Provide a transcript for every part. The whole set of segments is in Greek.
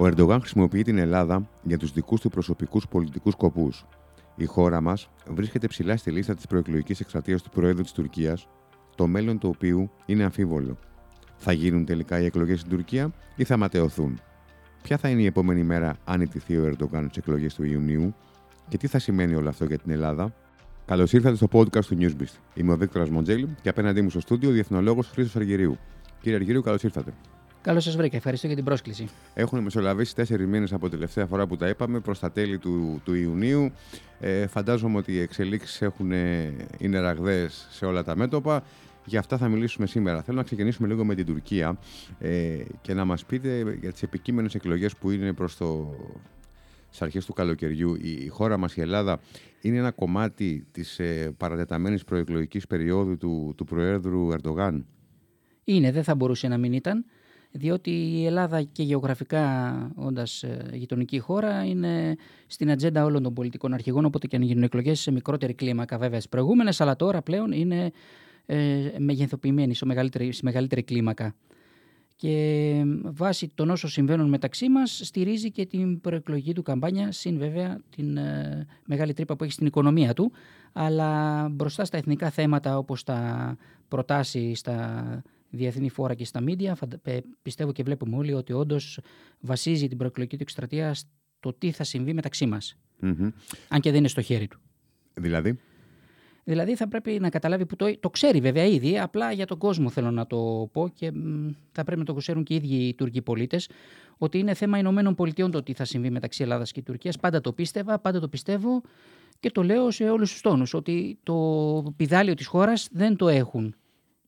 Ο Ερντογάν χρησιμοποιεί την Ελλάδα για τους δικούς του προσωπικούς πολιτικούς σκοπούς. Η χώρα μας βρίσκεται ψηλά στη λίστα της προεκλογικής εκστρατείας του Προέδρου της Τουρκίας, το μέλλον του οποίου είναι αμφίβολο. Θα γίνουν τελικά οι εκλογές στην Τουρκία ή θα ματαιωθούν; Ποια θα είναι η επόμενη μέρα αν ιτηθεί ο Ερντογάν στις εκλογές του Ιουνίου; Και τι θα σημαίνει όλο αυτό για την Ελλάδα; Καλώς ήρθατε στο podcast του Newsbeast. Είμαι ο Δίκτορα Μοντζέλη και απέναντί μου στο στούντιο ο διεθνολόγος Χρήστος Αργυρίου. Κύριε Αργυρίου, καλώς ήρθατε. Καλώς σας βρήκα. Ευχαριστώ για την πρόσκληση. Έχουν μεσολαβήσει τέσσερις μήνες από την τελευταία φορά που τα είπαμε προς τα τέλη του, του Ιουνίου. Ε, φαντάζομαι ότι οι εξελίξεις είναι ραγδαίες σε όλα τα μέτωπα. Για αυτά θα μιλήσουμε σήμερα. Θέλω να ξεκινήσουμε λίγο με την Τουρκία ε, και να μας πείτε για τις επικείμενες εκλογές που είναι προς το στις αρχές του καλοκαιριού. Η χώρα μας, η Ελλάδα, είναι ένα κομμάτι της ε, παρατεταμένης προεκλογικής περίοδου του, του Προέδρου Ερντογάν; Είναι, δεν θα μπορούσε να μην ήταν διότι η Ελλάδα και γεωγραφικά όντας ε, γειτονική χώρα είναι στην ατζέντα όλων των πολιτικών αρχηγών, οπότε και αν γίνουν εκλογές σε μικρότερη κλίμακα βέβαια στις προηγούμενες, αλλά τώρα πλέον είναι ε, μεγεθοποιημένη σε μεγαλύτερη, σε μεγαλύτερη κλίμακα. Και βάσει των όσων συμβαίνουν μεταξύ μας, στηρίζει και την προεκλογική του καμπάνια, συν βέβαια την ε, μεγάλη τρύπα που έχει στην οικονομία του. Αλλά μπροστά στα εθνικά θέματα, όπως τα προτάσεις στα διεθνή φόρα και στα μίντια, πιστεύω και βλέπουμε όλοι ότι όντως βασίζει την προεκλογική του εκστρατεία στο τι θα συμβεί μεταξύ μας. Αν και δεν είναι στο χέρι του. Δηλαδή; Δηλαδή θα πρέπει να καταλάβει που το, το ξέρει βέβαια ήδη, απλά για τον κόσμο θέλω να το πω και θα πρέπει να το ξέρουν και οι ίδιοι οι Τούρκοι πολίτες, ότι είναι θέμα Ηνωμένων Πολιτειών το τι θα συμβεί μεταξύ Ελλάδας και Τουρκίας. Πάντα το πίστευα, πάντα το πιστεύω και το λέω σε όλους τους τόνους, ότι το πιδάλιο της χώρας δεν το έχουν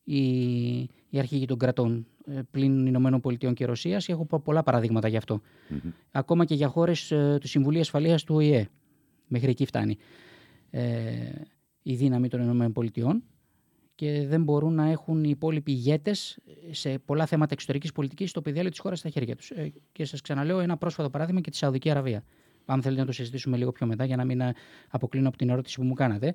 οι, οι αρχηγοί των κρατών ε, πλην Ηνωμένων Πολιτειών και Ρωσίας. Έχω πολλά παραδείγματα γι' αυτό. Mm-hmm. Ακόμα και για χώρες ε, του Συμβουλίου Ασφαλείας του ΟΗΕ. Μέχρι εκεί φτάνει ε, η δύναμη των Ηνωμένων Πολιτειών και δεν μπορούν να έχουν οι υπόλοιποι ηγέτες σε πολλά θέματα εξωτερικής πολιτικής στο πεδίο της χώρας στα χέρια τους. Ε, και σας ξαναλέω ένα πρόσφατο παράδειγμα και τη Σαουδική Αραβία. Αν θέλετε να το συζητήσουμε λίγο πιο μετά, για να μην αποκλίνω από την ερώτηση που μου κάνατε.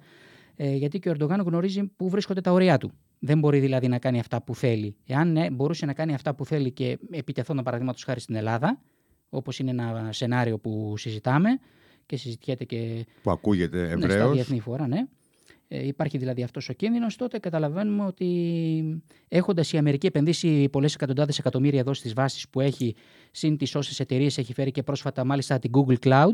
Ε, γιατί και ο Ερντογάν γνωρίζει πού βρίσκονται τα ωριά του. Δεν μπορεί δηλαδή να κάνει αυτά που θέλει. Εάν ναι, μπορούσε να κάνει αυτά που θέλει και επιτεθώ παραδείγματος χάρη στην Ελλάδα, όπως είναι ένα σενάριο που συζητάμε και συζητιέται και. που ακούγεται ευρέω. Ναι, στα διεθνή φόρα, ναι. Ε, υπάρχει δηλαδή αυτός ο κίνδυνος, τότε καταλαβαίνουμε ότι έχοντας η Αμερική επενδύσει πολλές εκατοντάδες εκατομμύρια εδώ στις βάσεις που έχει, συν τις όσες εταιρείες έχει φέρει και πρόσφατα μάλιστα την Google Cloud,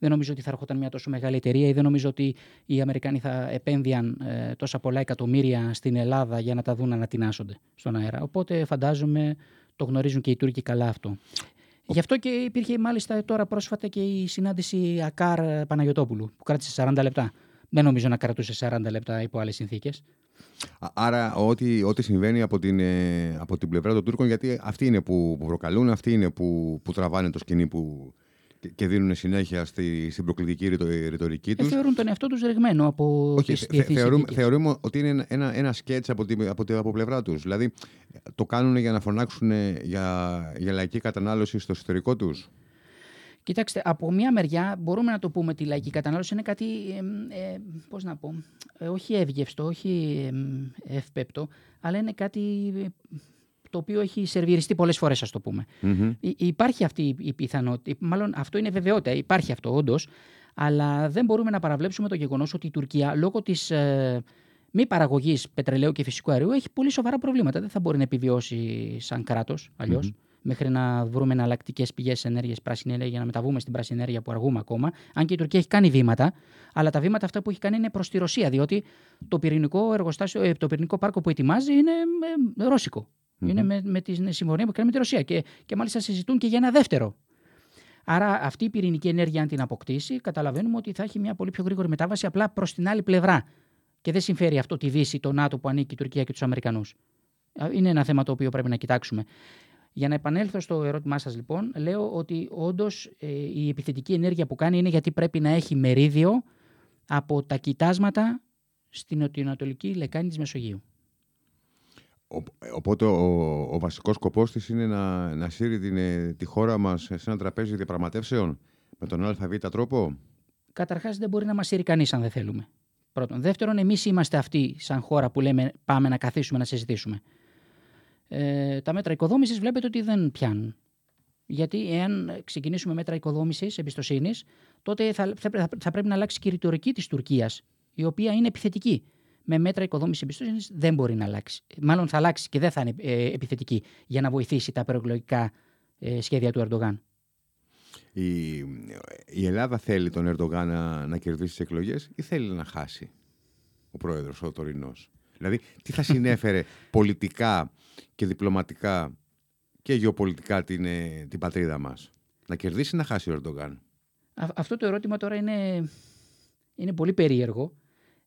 δεν νομίζω ότι θα έρχονταν μια τόσο μεγάλη εταιρεία ή δεν νομίζω ότι οι Αμερικάνοι θα επένδυαν ε, τόσα πολλά εκατομμύρια στην Ελλάδα για να τα δουν να ανατινάσσονται στον αέρα. Οπότε φαντάζομαι το γνωρίζουν και οι Τούρκοι καλά αυτό. Γι' αυτό και υπήρχε μάλιστα τώρα πρόσφατα και η συνάντηση Ακάρ Παναγιοτόπουλου που κράτησε 40 λεπτά. Δεν νομίζω να κρατούσε 40 λεπτά υπό άλλες συνθήκες. Άρα, ό,τι, ό,τι συμβαίνει από την, ε, από την πλευρά των Τούρκων, γιατί αυτοί είναι που, που προκαλούν, αυτοί είναι που, που τραβάνε το σκηνή που, και δίνουν συνέχεια στη, στην προκλητική ρητορική τους. Ε, θεωρούν τον εαυτό τους ρεγμένο από Όχι, θε, θεωρούμε, θεωρούμε ότι είναι ένα, ένα σκέτς από, την, από, από πλευρά τους. Δηλαδή, το κάνουν για να φωνάξουν για, για λαϊκή κατανάλωση στο εσωτερικό τους; Κοιτάξτε, από μία μεριά μπορούμε να το πούμε ότι η λαϊκή κατανάλωση είναι κάτι, ε, πώς να πω, ε, όχι εύγευστο, όχι ε, ευπέπτο, αλλά είναι κάτι το οποίο έχει σερβιριστεί πολλές φορές, ας το πούμε. Υπάρχει αυτή η πιθανότητα, μάλλον αυτό είναι βεβαιότητα, υπάρχει αυτό όντως, αλλά δεν μπορούμε να παραβλέψουμε το γεγονός ότι η Τουρκία λόγω της ε, μη παραγωγής πετρελαίου και φυσικού αερίου έχει πολύ σοβαρά προβλήματα. Δεν θα μπορεί να επιβιώσει σαν κράτος μέχρι να βρούμε εναλλακτικές πηγές ενέργειας, πράσινη ενέργεια, για να μεταβούμε στην πράσινη ενέργεια που αργούμε ακόμα. Αν και η Τουρκία έχει κάνει βήματα, αλλά τα βήματα αυτά που έχει κάνει είναι προς τη Ρωσία, διότι το πυρηνικό, εργοστάσιο, ε, το πυρηνικό πάρκο που ετοιμάζει είναι ε, ρώσικο. Είναι με, με τη συμφωνία που κάνει με τη Ρωσία. Και, και μάλιστα συζητούν και για ένα δεύτερο. Άρα αυτή η πυρηνική ενέργεια, αν την αποκτήσει, καταλαβαίνουμε ότι θα έχει μια πολύ πιο γρήγορη μετάβαση απλά προς την άλλη πλευρά. Και δεν συμφέρει αυτό τη Δύση, το ΝΑΤΟ που ανήκει η Τουρκία και τους Αμερικανούς. Είναι ένα θέμα το οποίο πρέπει να κοιτάξουμε. Για να επανέλθω στο ερώτημά σας, λοιπόν, λέω ότι όντως ε, η επιθετική ενέργεια που κάνει είναι γιατί πρέπει να έχει μερίδιο από τα κοιτάσματα στην νοτιοανατολική λεκάνη της Μεσογείου. Οπότε ο, ο βασικός σκοπός της είναι να, να σύρει την, ε, τη χώρα μας σε ένα τραπέζι διαπραγματεύσεων με τον ΑΒ τρόπο; Καταρχάς δεν μπορεί να μας σύρει κανείς αν δεν θέλουμε. Πρώτον. Δεύτερον, εμείς είμαστε αυτοί σαν χώρα που λέμε πάμε να καθίσουμε να συζητήσουμε. Ε, τα μέτρα οικοδόμησης βλέπετε ότι δεν πιάνουν. Γιατί εάν ξεκινήσουμε μέτρα οικοδόμησης εμπιστοσύνης, τότε θα, θα, θα, πρέπει να αλλάξει και η ρητορική της Τουρκίας, η οποία είναι επιθετική. Με μέτρα οικοδόμησης εμπιστοσύνης δεν μπορεί να αλλάξει. Μάλλον θα αλλάξει και δεν θα είναι ε, επιθετική για να βοηθήσει τα προεκλογικά ε, σχέδια του Ερντογάν. Η, η Ελλάδα θέλει τον Ερντογάν να, να κερδίσει τις εκλογές ή θέλει να χάσει ο πρόεδρος, ο τωρινός; Δηλαδή, τι θα συνέφερε πολιτικά και διπλωματικά και γεωπολιτικά την, ε, την πατρίδα μας; Να κερδίσει ή να χάσει ο Ερντογάν; Αυτό το ερώτημα τώρα είναι, είναι πολύ περίεργο.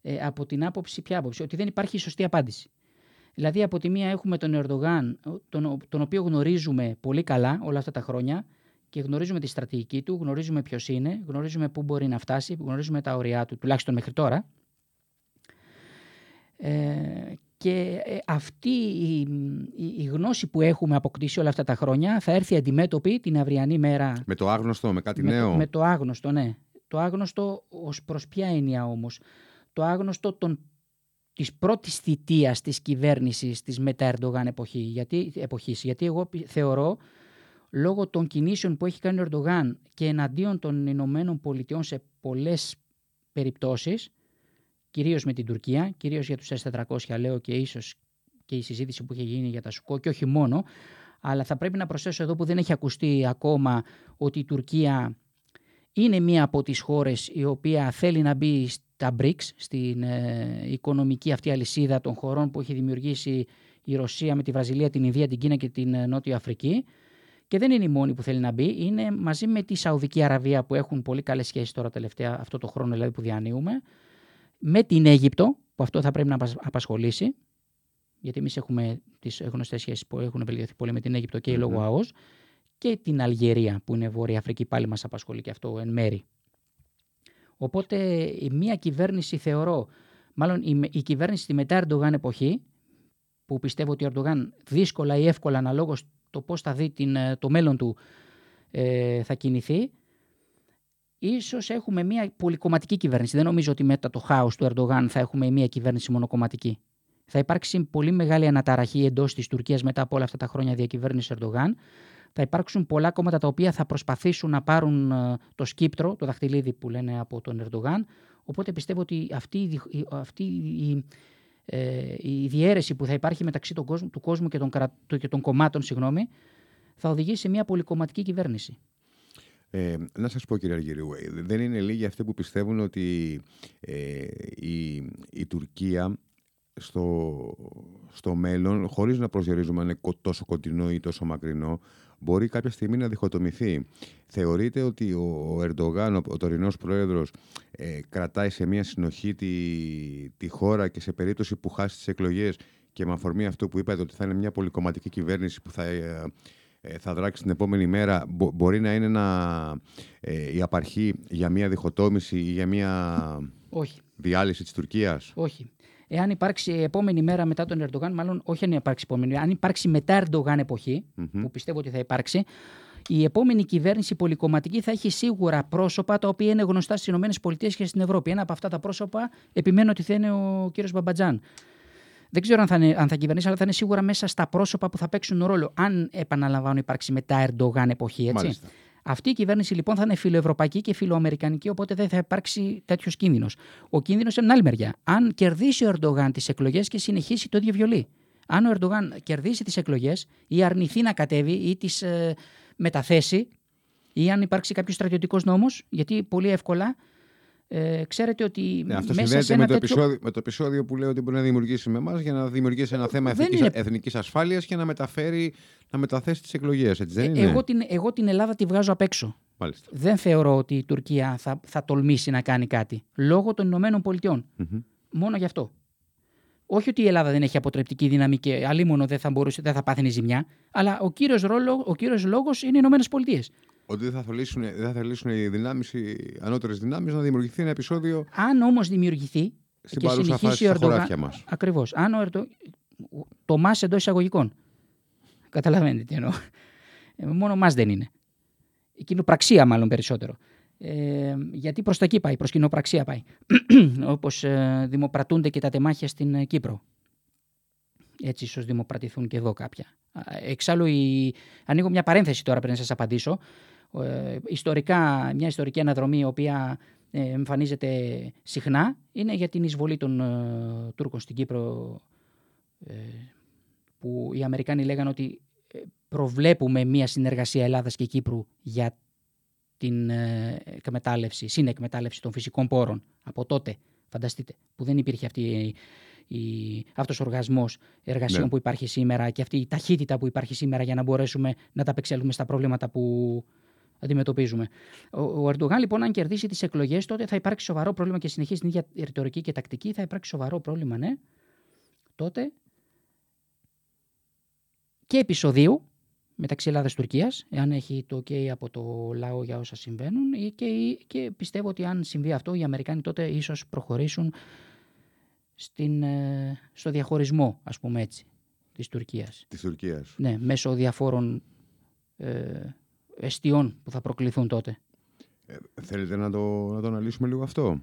Ε, από την άποψη, ποια άποψη, ότι δεν υπάρχει σωστή απάντηση. Δηλαδή, από τη μία έχουμε τον Ερντογάν, τον, τον οποίο γνωρίζουμε πολύ καλά όλα αυτά τα χρόνια και γνωρίζουμε τη στρατηγική του, γνωρίζουμε ποιος είναι, γνωρίζουμε πού μπορεί να φτάσει, γνωρίζουμε τα ωριά του, τουλάχιστον μέχρι τώρα. Ε, και ε, αυτή η, η, γνώση που έχουμε αποκτήσει όλα αυτά τα χρόνια θα έρθει αντιμέτωπη την αυριανή μέρα. Με το άγνωστο, με κάτι με νέο. Το, με το άγνωστο, ναι. Το άγνωστο ως προς ποια έννοια όμως. Το άγνωστο των, της πρώτης θητείας της κυβέρνησης της μετά Ερντογάν εποχή. Γιατί, εποχής. Γιατί εγώ θεωρώ λόγω των κινήσεων που έχει κάνει ο Ερντογάν και εναντίον των Ηνωμένων Πολιτειών σε πολλές περιπτώσεις κυρίως με την Τουρκία, κυρίως για τους S400, λέω και ίσως και η συζήτηση που έχει γίνει για τα ΣΟΚΟ και όχι μόνο. Αλλά θα πρέπει να προσθέσω εδώ που δεν έχει ακουστεί ακόμα ότι η Τουρκία είναι μία από τις χώρες η οποία θέλει να μπει στα BRICS, στην ε, οικονομική αυτή αλυσίδα των χωρών που έχει δημιουργήσει η Ρωσία με τη Βραζιλία, την Ινδία, την Κίνα και την ε, Νότια Αφρική. Και δεν είναι η μόνη που θέλει να μπει, είναι μαζί με τη Σαουδική Αραβία που έχουν πολύ καλές σχέσεις τώρα τελευταία, αυτό το χρόνο δηλαδή που διανύουμε. Με την Αίγυπτο, που αυτό θα πρέπει να απασχολήσει, γιατί εμείς έχουμε τις γνωστές σχέσεις που έχουν βελτιωθεί πολύ με την Αίγυπτο και η λόγω ΑΟΣ, και την Αλγερία που είναι Βόρεια Αφρική, πάλι μας απασχολεί και αυτό εν μέρη. Οπότε η μία κυβέρνηση θεωρώ, μάλλον η, η κυβέρνηση στη μετά Ερντογάν εποχή, που πιστεύω ότι ο Ερντογάν δύσκολα ή εύκολα αναλόγως το πώς θα δει την, το μέλλον του ε, θα κινηθεί, ίσως έχουμε μια πολυκομματική κυβέρνηση. Δεν νομίζω ότι μετά το χάος του Ερντογάν θα έχουμε μια κυβέρνηση μονοκομματική. Θα υπάρξει πολύ μεγάλη αναταραχή εντός της Τουρκίας μετά από όλα αυτά τα χρόνια διακυβέρνησης Ερντογάν. Θα υπάρξουν πολλά κόμματα τα οποία θα προσπαθήσουν να πάρουν ε, το σκύπτρο, το δαχτυλίδι που λένε από τον Ερντογάν. Οπότε πιστεύω ότι αυτή, αυτή η, ε, η διαίρεση που θα υπάρχει μεταξύ του κόσμου, του κόσμου και, των, και των κομμάτων συγγνώμη, θα οδηγήσει σε μια πολυκομματική κυβέρνηση. Ε, να σας πω κύριε Αργυρίου, ε, δεν είναι λίγοι αυτοί που πιστεύουν ότι ε, η, η Τουρκία στο, στο μέλλον, χωρίς να προσδιορίζουμε αν είναι τόσο κοντινό ή τόσο μακρινό, μπορεί κάποια στιγμή να διχοτομηθεί. Θεωρείτε ότι ο Ερντογάν, ο, ο τωρινός πρόεδρος, ε, κρατάει σε μια συνοχή τη, τη χώρα και σε περίπτωση που χάσει τις εκλογές και με αφορμή αυτό που είπατε ότι θα είναι μια πολυκομματική κυβέρνηση που θα ε, θα δράξει την επόμενη μέρα μπορεί να είναι ένα, ε, η απαρχή για μια διχοτόμηση ή για μια όχι. διάλυση της Τουρκίας; Όχι. Εάν υπάρξει επόμενη μέρα μετά τον Ερντογάν, μάλλον όχι αν υπάρξει επόμενη, αν υπάρξει μετά Ερντογάν εποχή, που πιστεύω ότι θα υπάρξει, η επόμενη κυβέρνηση πολυκομματική θα έχει σίγουρα πρόσωπα τα οποία είναι γνωστά στις ΗΠΑ και στην Ευρώπη. Ένα από αυτά τα πρόσωπα επιμένω ότι θα είναι ο κύριος Μπαμπατζάν. Δεν ξέρω αν θα, είναι, αν θα κυβερνήσει, αλλά θα είναι σίγουρα μέσα στα πρόσωπα που θα παίξουν ρόλο. Αν επαναλαμβάνω υπάρξει μετά Ερντογάν εποχή, έτσι. Μάλιστα. Αυτή η κυβέρνηση λοιπόν θα είναι φιλοευρωπαϊκή και φιλοαμερικανική, οπότε δεν θα υπάρξει τέτοιος κίνδυνος. Ο κίνδυνος είναι την άλλη μεριά. Αν κερδίσει ο Ερντογάν τις εκλογές και συνεχίσει το ίδιο βιολί. Αν ο Ερντογάν κερδίσει τις εκλογές ή αρνηθεί να κατέβει ή τις ε, μεταθέσει, ή αν υπάρξει κάποιος στρατιωτικός νόμος, γιατί πολύ εύκολα ε, ξέρετε ότι. Ναι, αυτό συνδέεται με, το επεισόδιο, με το επεισόδιο που λέει ότι μπορεί να δημιουργήσει με εμάς για να δημιουργήσει ένα θέμα εθνικής, είναι... εθνικής ασφάλειας και να, μεταφέρει, να μεταθέσει τις εκλογές. δεν ε, Εγώ, την, εγώ την Ελλάδα τη βγάζω απ' έξω. Μάλιστα. Δεν θεωρώ ότι η Τουρκία θα, θα τολμήσει να κάνει κάτι. Λόγω των Ηνωμένων Πολιτειών. Mm-hmm. Μόνο γι' αυτό. Όχι ότι η Ελλάδα δεν έχει αποτρεπτική δύναμη και αλλήμον δεν θα, μπορούσε, δεν θα πάθαινε ζημιά, αλλά ο κύριος λόγος είναι οι Ηνωμένες Πολιτείες ότι δεν θα θελήσουν, δεν θα θελήσουν οι δυνάμεις, οι ανώτερες δυνάμεις να δημιουργηθεί ένα επεισόδιο. Αν όμως δημιουργηθεί. Στην και παρούσα φάση στα χωράφια μας. Ακριβώς. Αν ο Ερντο... Το μα εντός εισαγωγικών. Καταλαβαίνετε τι εννοώ. Ε, μόνο μα δεν είναι. Η κοινοπραξία, μάλλον περισσότερο. Ε, γιατί προς τα εκεί πάει, προς κοινοπραξία πάει. Όπως ε, δημοπρατούνται και τα τεμάχια στην ε, Κύπρο. Έτσι ίσως δημοπρατηθούν και εδώ κάποια. Εξάλλου, η... ανοίγω μια παρένθεση τώρα πριν να σας απαντήσω. Ε, ιστορικά, μια ιστορική αναδρομή η οποία ε, εμφανίζεται συχνά είναι για την εισβολή των ε, Τούρκων στην Κύπρο ε, που οι Αμερικάνοι λέγανε ότι ε, προβλέπουμε μια συνεργασία Ελλάδας και Κύπρου για την εκμετάλλευση, συνεκμετάλλευση των φυσικών πόρων από τότε, φανταστείτε, που δεν υπήρχε αυτή η, αυτός ο οργασμός εργασιών ναι. που υπάρχει σήμερα και αυτή η ταχύτητα που υπάρχει σήμερα για να μπορέσουμε να τα απεξέλθουμε στα προβλήματα που αντιμετωπίζουμε. Ο, ο Ερντογάν λοιπόν αν κερδίσει τις εκλογές τότε θα υπάρξει σοβαρό πρόβλημα και συνεχίσει την ίδια ρητορική και τακτική θα υπάρξει σοβαρό πρόβλημα ναι. Τότε και επεισοδίου μεταξύ Ελλάδας και Τουρκίας, εάν έχει το OK από το λαό για όσα συμβαίνουν, και, και πιστεύω ότι αν συμβεί αυτό, οι Αμερικάνοι τότε ίσως προχωρήσουν στην, ε, στο διαχωρισμό, ας πούμε έτσι, της Τουρκίας. Της Τουρκίας. Ναι, μέσω διαφόρων ε, εστιών που θα προκληθούν τότε. Ε, θέλετε να το, να το αναλύσουμε λίγο αυτό;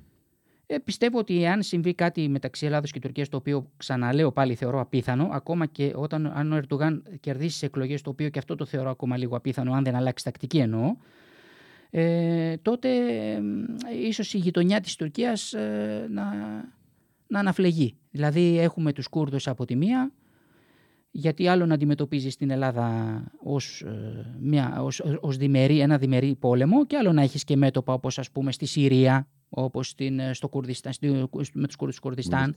Ε, πιστεύω ότι αν συμβεί κάτι μεταξύ Ελλάδος και Τουρκίας, το οποίο ξαναλέω πάλι θεωρώ απίθανο, ακόμα και όταν αν ο Ερντογάν κερδίσει τις εκλογές, το οποίο και αυτό το θεωρώ ακόμα λίγο απίθανο, αν δεν αλλάξει τακτική εννοώ, ε, τότε ε, ίσως η γειτονιά της Τουρκίας ε, να, να αναφλεγεί. Δηλαδή έχουμε τους Κούρδους από τη μία, γιατί άλλο να αντιμετωπίζεις στην Ελλάδα ως, μια, ως, ως διμερή, ένα διμερή πόλεμο και άλλο να έχεις και μέτωπα όπως ας πούμε στη Συρία όπως στην, ε, στο Κουρδιστάν, με τους Κούρδους του Κουρδιστάν.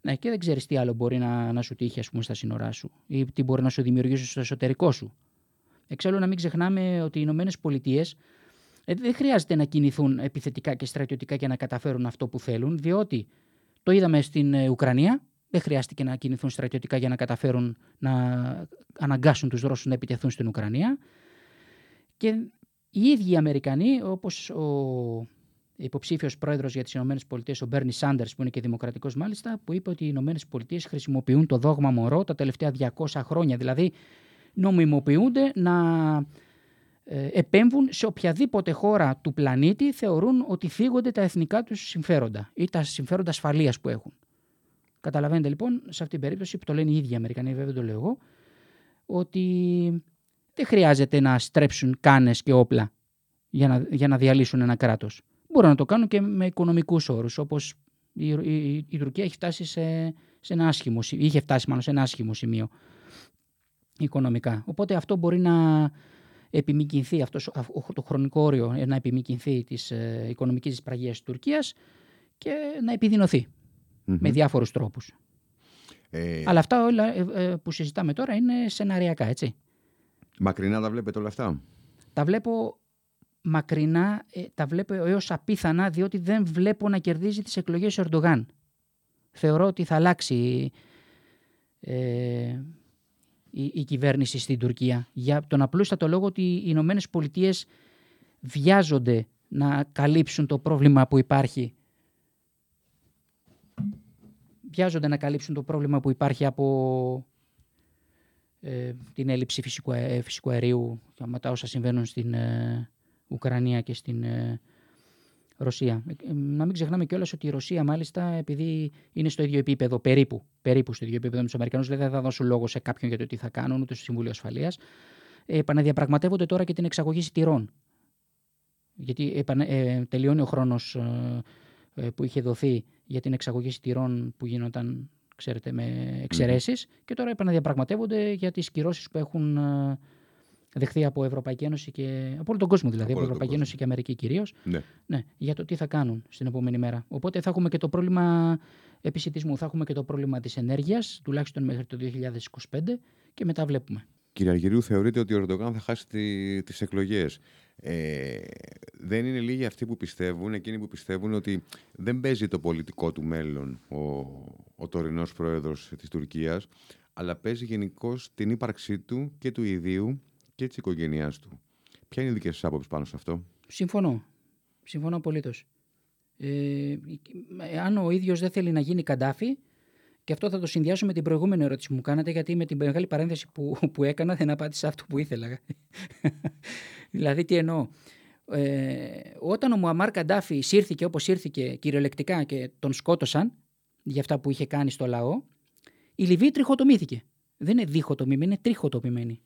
Ναι, και δεν ξέρεις τι άλλο μπορεί να, να σου τύχει ας πούμε, στα σύνορά σου ή τι μπορεί να σου δημιουργήσει στο εσωτερικό σου. Εξάλλου να μην ξεχνάμε ότι οι Ηνωμένες Πολιτείες ε, δεν χρειάζεται να κινηθούν επιθετικά και στρατιωτικά για να καταφέρουν αυτό που θέλουν, διότι το είδαμε στην ε, Ουκρανία, δεν χρειάστηκε να κινηθούν στρατιωτικά για να καταφέρουν να αναγκάσουν τους Ρώσους να επιτεθούν στην Ουκρανία. Και οι ίδιοι οι Αμερικανοί, όπως ο υποψήφιος πρόεδρος για τις ΗΠΑ, ο Μπέρνι Σάντερς, που είναι και δημοκρατικός μάλιστα, που είπε ότι οι ΗΠΑ χρησιμοποιούν το δόγμα Μωρό τα τελευταία 200 χρόνια. Δηλαδή, νομιμοποιούνται να ε, επέμβουν σε οποιαδήποτε χώρα του πλανήτη θεωρούν ότι φύγονται τα εθνικά τους συμφέροντα ή τα συμφέροντα ασφαλείας που έχουν. Καταλαβαίνετε λοιπόν, σε αυτή την περίπτωση που το λένε οι ίδιοι Αμερικανοί, βέβαια το λέω εγώ, ότι δεν χρειάζεται να στρέψουν κάνες και όπλα για να, για να διαλύσουν ένα κράτος μπορούν να το κάνουν και με οικονομικούς όρους. Όπως η, η, η, Τουρκία έχει φτάσει σε, σε ένα άσχημο, είχε φτάσει μάλλον σε ένα άσχημο σημείο οικονομικά. Οπότε αυτό μπορεί να επιμηκυνθεί, αυτός, το χρονικό όριο ε, να επιμηκυνθεί της ε, οικονομικής δυσπραγίας της Τουρκίας και να επιδεινωθει με διάφορους τρόπους. Ε... Αλλά αυτά όλα ε, ε, που συζητάμε τώρα είναι σεναριακά, έτσι. Μακρινά τα βλέπετε όλα αυτά; Τα βλέπω μακρινά ε, τα βλέπω έως απίθανα διότι δεν βλέπω να κερδίζει τις εκλογές ο Ερντογάν. Θεωρώ ότι θα αλλάξει ε, η, κυβέρνηση στην Τουρκία για τον απλούστατο λόγο ότι οι Ηνωμένες Πολιτείες βιάζονται να καλύψουν το πρόβλημα που υπάρχει βιάζονται να καλύψουν το πρόβλημα που υπάρχει από ε, την έλλειψη φυσικού, φυσικού αερίου και μετά όσα συμβαίνουν στην, Ουκρανία και στην ε, Ρωσία. Ε, να μην ξεχνάμε κιόλας ότι η Ρωσία, μάλιστα, επειδή είναι στο ίδιο επίπεδο, περίπου, περίπου στο ίδιο επίπεδο με τους Αμερικανούς, δεν θα δώσουν λόγο σε κάποιον για το τι θα κάνουν, ούτε στο Συμβούλιο Ασφαλείας. επαναδιαπραγματεύονται τώρα και την εξαγωγή σιτηρών. Γιατί ε, τελειώνει ο χρόνος ε, που είχε δοθεί για την εξαγωγή σιτηρών που γίνονταν, ξέρετε, με εξαιρεσει και τώρα επαναδιαπραγματεύονται για τις κυρώσεις που έχουν δεχθεί από Ευρωπαϊκή Ένωση και. από όλο τον κόσμο δηλαδή, από, από Ευρωπαϊκή Ένωση και Αμερική κυρίως. Ναι. ναι. Για το τι θα κάνουν στην επόμενη μέρα. Οπότε θα έχουμε και το πρόβλημα επισητισμού, θα έχουμε και το πρόβλημα της ενέργειας, τουλάχιστον μέχρι το 2025 και μετά βλέπουμε. Κύριε Αργυρίου, θεωρείτε ότι ο Ερντογάν θα χάσει τι τις εκλογές. Ε, δεν είναι λίγοι αυτοί που πιστεύουν, εκείνοι που πιστεύουν ότι δεν παίζει το πολιτικό του μέλλον ο, ο τωρινός πρόεδρος της Τουρκίας, αλλά παίζει γενικώ την ύπαρξή του και του ιδίου και της οικογένειάς του. Ποια είναι η δική σας άποψη πάνω σε αυτό, Συμφωνώ. Συμφωνώ απολύτως. Ε, αν ο ίδιος δεν θέλει να γίνει καντάφη, και αυτό θα το συνδυάσω με την προηγούμενη ερώτηση που μου κάνατε, γιατί με την μεγάλη παρένθεση που, που έκανα δεν απάντησα αυτό που ήθελα. δηλαδή, τι εννοώ. Ε, όταν ο Μουαμάρ Καντάφη σύρθηκε όπως ήρθηκε κυριολεκτικά και τον σκότωσαν για αυτά που είχε κάνει στο λαό, Η Λιβύη τριχοτομήθηκε. Δεν είναι διχοτομημένη, είναι τριχοτομημένη.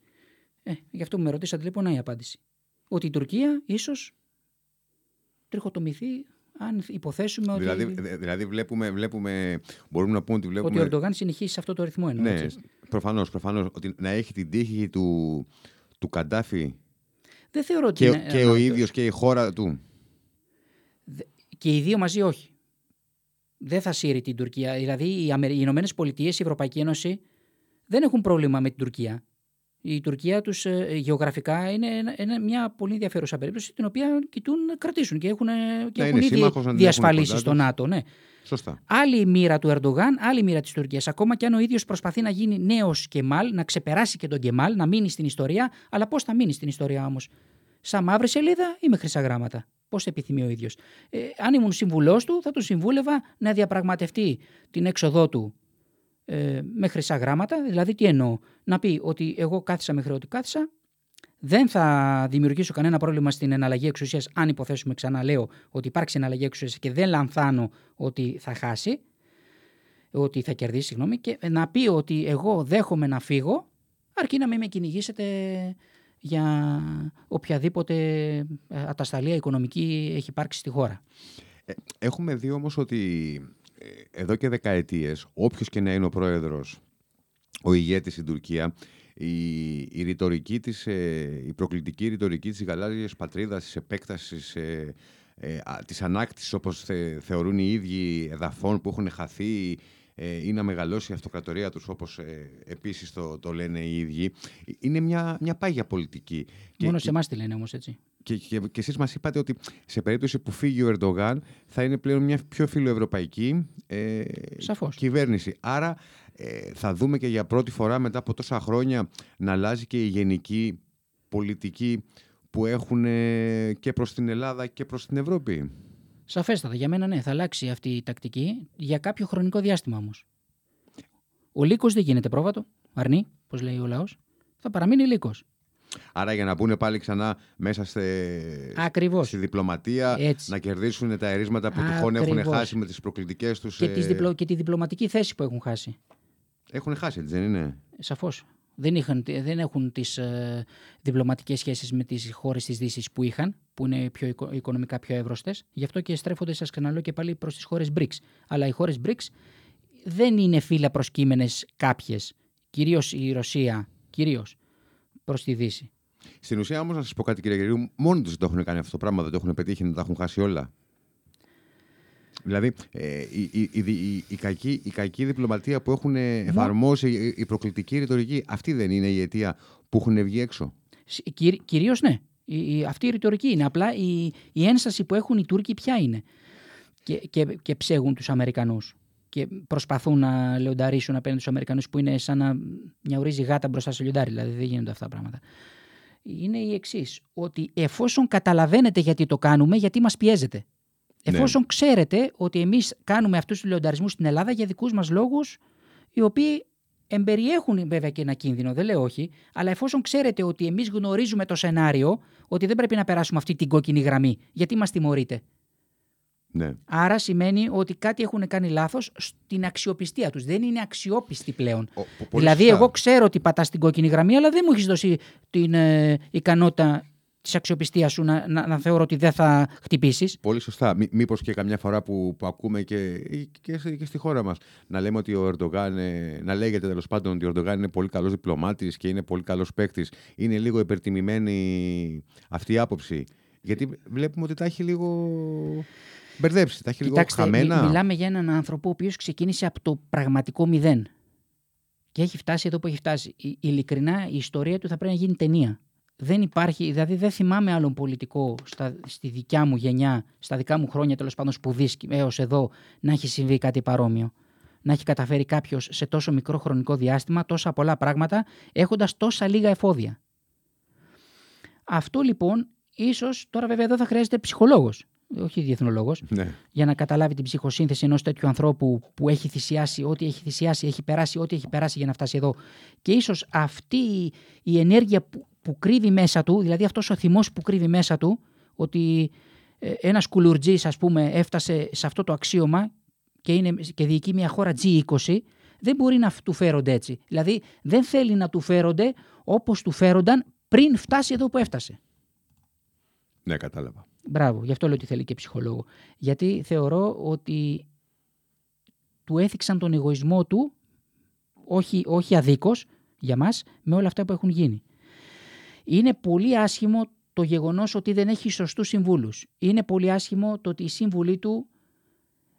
Ε, γι' αυτό που με ρωτήσατε λοιπόν, να η απάντηση. Ότι η Τουρκία ίσως τριχοτομηθεί αν υποθέσουμε ότι. Δηλαδή, δηλαδή βλέπουμε, βλέπουμε, μπορούμε να πούμε ότι βλέπουμε. Ότι ο Ερντογάν συνεχίσει σε αυτό το ρυθμό εννοώ. Ναι, προφανώς. Προφανώς, ότι να έχει την τύχη του, του Καντάφη. Δεν θεωρώ ότι. Και, είναι, και ο ίδιος και η χώρα του. Και οι δύο μαζί όχι. Δεν θα σύρει την Τουρκία. Δηλαδή οι Ηνωμένες Πολιτείες, η Ευρωπαϊκή Ένωση δεν έχουν πρόβλημα με την Τουρκία. Η Τουρκία τους ε, γεωγραφικά είναι, είναι μια πολύ ενδιαφέρουσα περίπτωση την οποία κοιτούν να κρατήσουν και έχουν, και έχουν ήδη διασφαλίσει στο ΝΑΤΟ. Ναι. Σωστά. Άλλη η μοίρα του Ερντογάν, άλλη η μοίρα της Τουρκίας. Ακόμα και αν ο ίδιος προσπαθεί να γίνει νέος Κεμάλ, να ξεπεράσει και τον Κεμάλ, να μείνει στην ιστορία. Αλλά πώς θα μείνει στην ιστορία όμως, Σαν μαύρη σελίδα ή με χρυσά γράμματα. Πώς επιθυμεί ο ίδιος. Ε, αν ήμουν συμβουλό του, θα του συμβούλευα να διαπραγματευτεί την έξοδό του ε, με χρυσά γράμματα. Δηλαδή, τι εννοώ; Να πει ότι εγώ κάθισα μέχρι ό,τι κάθισα, δεν θα δημιουργήσω κανένα πρόβλημα στην εναλλαγή εξουσίας, αν υποθέσουμε ξανά, λέω ότι υπάρξει εναλλαγή εξουσίας και δεν λανθάνω ότι θα χάσει, ότι θα κερδίσει, συγγνώμη, και να πει ότι εγώ δέχομαι να φύγω, αρκεί να μην με κυνηγήσετε για οποιαδήποτε ε, ατασταλία οικονομική έχει υπάρξει στη χώρα. Ε, έχουμε δει όμως ότι ε, εδώ και δεκαετίες, όποιος και να είναι ο πρόεδρος, ο ηγέτης στην Τουρκία, η, η ρητορική της, η προκλητική ρητορική της γαλάζιας πατρίδας, της επέκτασης, ε, ε, της ανάκτησης όπως θεωρούν οι ίδιοι εδαφών που έχουν χαθεί ε, ή να μεγαλώσει η αυτοκρατορία τους όπως ε, επίσης το, το λένε οι ίδιοι. Είναι μια, μια πάγια πολιτική. Μόνο σε εμάς τη λένε όμως έτσι. Και, και, και εσείς μας είπατε ότι σε περίπτωση που φύγει ο Ερντογάν θα είναι πλέον μια πιο φιλοευρωπαϊκή ε, κυβέρνηση. Άρα ε, θα δούμε και για πρώτη φορά μετά από τόσα χρόνια να αλλάζει και η γενική πολιτική που έχουν και προς την Ελλάδα και προς την Ευρώπη. Σαφέστατα, για μένα ναι, θα αλλάξει αυτή η τακτική για κάποιο χρονικό διάστημα όμως. Ο λύκος δεν γίνεται πρόβατο, αρνεί, πώ λέει ο λαός. Θα παραμείνει λύκος. Άρα για να μπουν πάλι ξανά μέσα σε... Ακριβώς. στη διπλωματία, να κερδίσουν τα ερίσματα που τυχόν έχουν χάσει με τις προκλητικές τους... Και, ε... και τη διπλωματική θέση που έχουν χάσει. Έχουν χάσει, έτσι δεν είναι; Σαφώς δεν, είχαν, δεν έχουν τις ε, διπλωματικές σχέσεις με τις χώρες της Δύσης που είχαν, που είναι πιο οικονομικά πιο εύρωστες. Γι' αυτό και στρέφονται, σας ξαναλέω και πάλι, προς τις χώρες BRICS. Αλλά οι χώρες BRICS δεν είναι φύλλα προσκύμενες κάποιες, κυρίως η Ρωσία, κυρίως προς τη Δύση. Στην ουσία όμως να σας πω κάτι κύριε Γερίου, μόνοι τους το έχουν κάνει αυτό το πράγμα, δεν το έχουν πετύχει να τα έχουν χάσει όλα. Δηλαδή, ε, η, η, η, η, κακή, η κακή διπλωματία που έχουν εφαρμόσει, η προκλητική ρητορική, αυτή δεν είναι η αιτία που έχουν βγει έξω; Κυρίω κυρίως ναι. Η, αυτή η ρητορική είναι. Απλά η, η ένσταση που έχουν οι Τούρκοι ποια είναι; Και, και, και ψέγουν τους Αμερικανούς. Και προσπαθούν να λεονταρίσουν απέναντι στους Αμερικανούς που είναι σαν να νιαουρίζει γάτα μπροστά σε λιοντάρι. Δηλαδή δεν γίνονται αυτά τα πράγματα. Είναι η εξής. Ότι εφόσον καταλαβαίνετε γιατί το κάνουμε, γιατί μας πιέζετε. Εφόσον ναι. ξέρετε ότι εμείς κάνουμε αυτούς τους λεονταρισμού στην Ελλάδα για δικούς μας λόγους, οι οποίοι εμπεριέχουν βέβαια και ένα κίνδυνο, δεν λέω όχι, αλλά εφόσον ξέρετε ότι εμείς γνωρίζουμε το σενάριο, ότι δεν πρέπει να περάσουμε αυτή την κόκκινη γραμμή, γιατί μας τιμωρείτε. Ναι. Άρα σημαίνει ότι κάτι έχουν κάνει λάθος στην αξιοπιστία τους. Δεν είναι αξιόπιστοι πλέον. Ο, δηλαδή, εγώ ξέρω ότι πατάς την κόκκινη γραμμή, αλλά δεν μου έχεις δώσει την ε, ικανότητα της αξιοπιστίας σου να, να, να, θεωρώ ότι δεν θα χτυπήσεις. Πολύ σωστά. Μήπως και καμιά φορά που, που ακούμε και, και, και στη χώρα μας να λέμε ότι ο Ερντογάν, ε, να λέγεται τέλος πάντων ότι ο Ερντογάν είναι πολύ καλός διπλωμάτης και είναι πολύ καλός παίκτης. Είναι λίγο υπερτιμημένη αυτή η άποψη; Γιατί βλέπουμε ότι τα έχει λίγο μπερδέψει. Τα έχει Κοιτάξτε, λίγο χαμένα. Μιλάμε για έναν άνθρωπο ο οποίος ξεκίνησε από το πραγματικό μηδέν. Και έχει φτάσει εδώ που έχει φτάσει. Ειλικρινά η ιστορία του θα πρέπει να γίνει ταινία δεν υπάρχει, δηλαδή δεν θυμάμαι άλλον πολιτικό στα, στη δικιά μου γενιά, στα δικά μου χρόνια τέλος πάντων σπουδή έως εδώ, να έχει συμβεί κάτι παρόμοιο. Να έχει καταφέρει κάποιος σε τόσο μικρό χρονικό διάστημα τόσα πολλά πράγματα, έχοντας τόσα λίγα εφόδια. Αυτό λοιπόν, ίσως τώρα βέβαια εδώ θα χρειάζεται ψυχολόγος, όχι διεθνολόγος, ναι. για να καταλάβει την ψυχοσύνθεση ενός τέτοιου ανθρώπου που έχει θυσιάσει ό,τι έχει θυσιάσει, έχει περάσει ό,τι έχει περάσει για να φτάσει εδώ. Και ίσως αυτή η ενέργεια που που κρύβει μέσα του, δηλαδή αυτός ο θυμός που κρύβει μέσα του, ότι ε, ένας κουλουρτζής ας πούμε έφτασε σε αυτό το αξίωμα και, είναι, και διοικεί μια χώρα G20, δεν μπορεί να του φέρονται έτσι. Δηλαδή δεν θέλει να του φέρονται όπως του φέρονταν πριν φτάσει εδώ που έφτασε. Ναι, κατάλαβα. Μπράβο, γι' αυτό λέω ότι θέλει και ψυχολόγο. Γιατί θεωρώ ότι του έθιξαν τον εγωισμό του, όχι, όχι αδίκως για μας, με όλα αυτά που έχουν γίνει. Είναι πολύ άσχημο το γεγονός ότι δεν έχει σωστούς συμβούλους. Είναι πολύ άσχημο το ότι οι σύμβουλοι του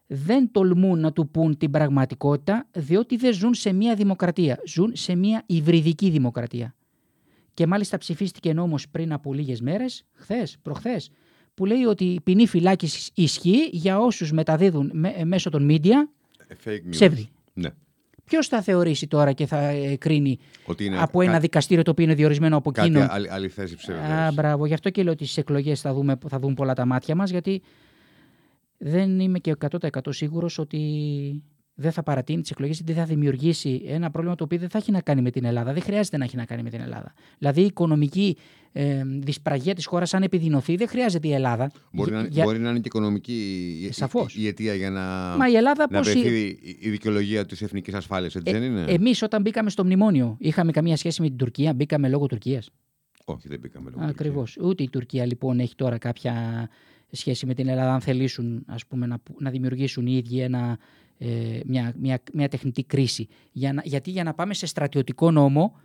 δεν τολμούν να του πούν την πραγματικότητα, διότι δεν ζουν σε μια δημοκρατία. Ζουν σε μια υβριδική δημοκρατία. Και μάλιστα ψηφίστηκε νόμος πριν από λίγες μέρες, χθες, προχθές, που λέει ότι η ποινή φυλάκισης ισχύει για όσους μεταδίδουν μέσω των media Fake ψεύδι. Ναι. Ποιος θα θεωρήσει τώρα και θα ε, κρίνει Ότι είναι από ένα κα- δικαστήριο το οποίο είναι διορισμένο από κάτι εκείνον; άλλη, άλλη θέση ψεύδος. Α, μπράβο. Γι' αυτό και λέω ότι στις εκλογές θα, δούμε, θα δουν πολλά τα μάτια μας, γιατί δεν είμαι και 100% σίγουρος ότι δεν θα παρατείνει τις εκλογές γιατί θα δημιουργήσει ένα πρόβλημα το οποίο δεν θα έχει να κάνει με την Ελλάδα. Δεν χρειάζεται να έχει να κάνει με την Ελλάδα. Δηλαδή η οικονομική ε, δυσπραγία της χώρας, αν επιδεινωθεί, δεν χρειάζεται η Ελλάδα. Μπορεί, να, Για- μπορεί να είναι και οικονομική η- η, Σαφώς. η, η αιτία για να, Μα η Ελλάδα να πώς η- βρεθεί η, η δικαιολογία της εθνικής ασφάλειας, έτσι δεν είναι; Εμείς όταν μπήκαμε στο μνημόνιο, είχαμε καμία σχέση με την Τουρκία, μπήκαμε λόγω Τουρκίας. Όχι, δεν μπήκαμε λόγω Ακριβώς. Ούτε η Τουρκία λοιπόν έχει τώρα κάποια σχέση με την Ελλάδα, αν θελήσουν ας πούμε, να, που- να δημιουργήσουν οι ίδιοι ένα, ε, μια, μια, μια τεχνητή κρίση. Για να, γιατί για να πάμε σε στρατιωτικό νόμο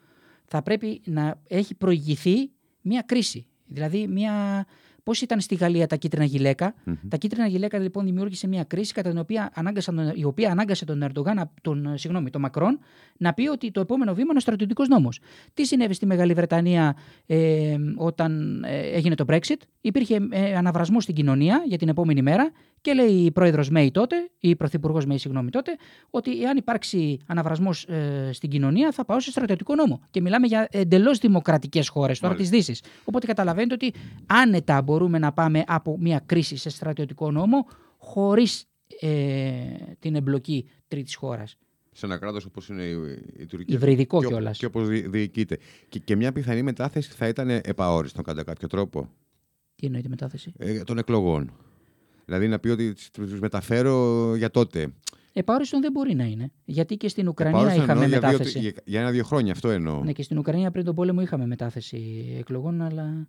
θα πρέπει να έχει προηγηθεί μια κρίση. Δηλαδή μια... Πώς ήταν στη Γαλλία τα κίτρινα γυλαίκα; Τα κίτρινα γυλαίκα λοιπόν δημιούργησε μια κρίση κατά την οποία ανάγκασαν, τον- η οποία ανάγκασε τον Ερντογάν, να- τον, ε, συγγνώμη, τον Μακρόν, να πει ότι το επόμενο βήμα είναι ο στρατιωτικός νόμος. Τι συνέβη στη Μεγάλη Βρετανία ε, όταν ε, έγινε το Brexit; Υπήρχε ε, αναβρασμός στην κοινωνία για την επόμενη μέρα και λέει η πρόεδρος Μέη τότε, ή η πρωθυπουργός Μέη, συγγνώμη τότε, ότι εάν υπάρξει αναβρασμός ε, στην κοινωνία θα πάω σε στρατιωτικό νόμο. Και μιλάμε για εντελώς δημοκρατικές χώρες τώρα τη Μάλιστα. Δύσης. Οπότε καταλαβαίνετε ότι άνετα μπορούμε να πάμε από μια κρίση σε στρατιωτικό νόμο χωρίς ε, την εμπλοκή τρίτης χώρας. Σε ένα κράτος όπως είναι η, η Τουρκία. Υβριδικό και, ο- κιόλας. Και όπως διοικείται. Και, και μια πιθανή μετάθεση θα ήταν επαόριστον κατά κάποιο τρόπο Τι εννοεί τη μετάθεση; ε, των εκλογών. Δηλαδή να πει ότι του μεταφέρω για τότε. Επάριστον δεν μπορεί να είναι. Γιατί και στην Ουκρανία Επαόριστον είχαμε εννοώ για, δύο- μετάθεση. για, για ένα-δύο χρόνια, αυτό εννοώ. Ναι, και στην Ουκρανία πριν τον πόλεμο είχαμε μετάθεση εκλογών, αλλά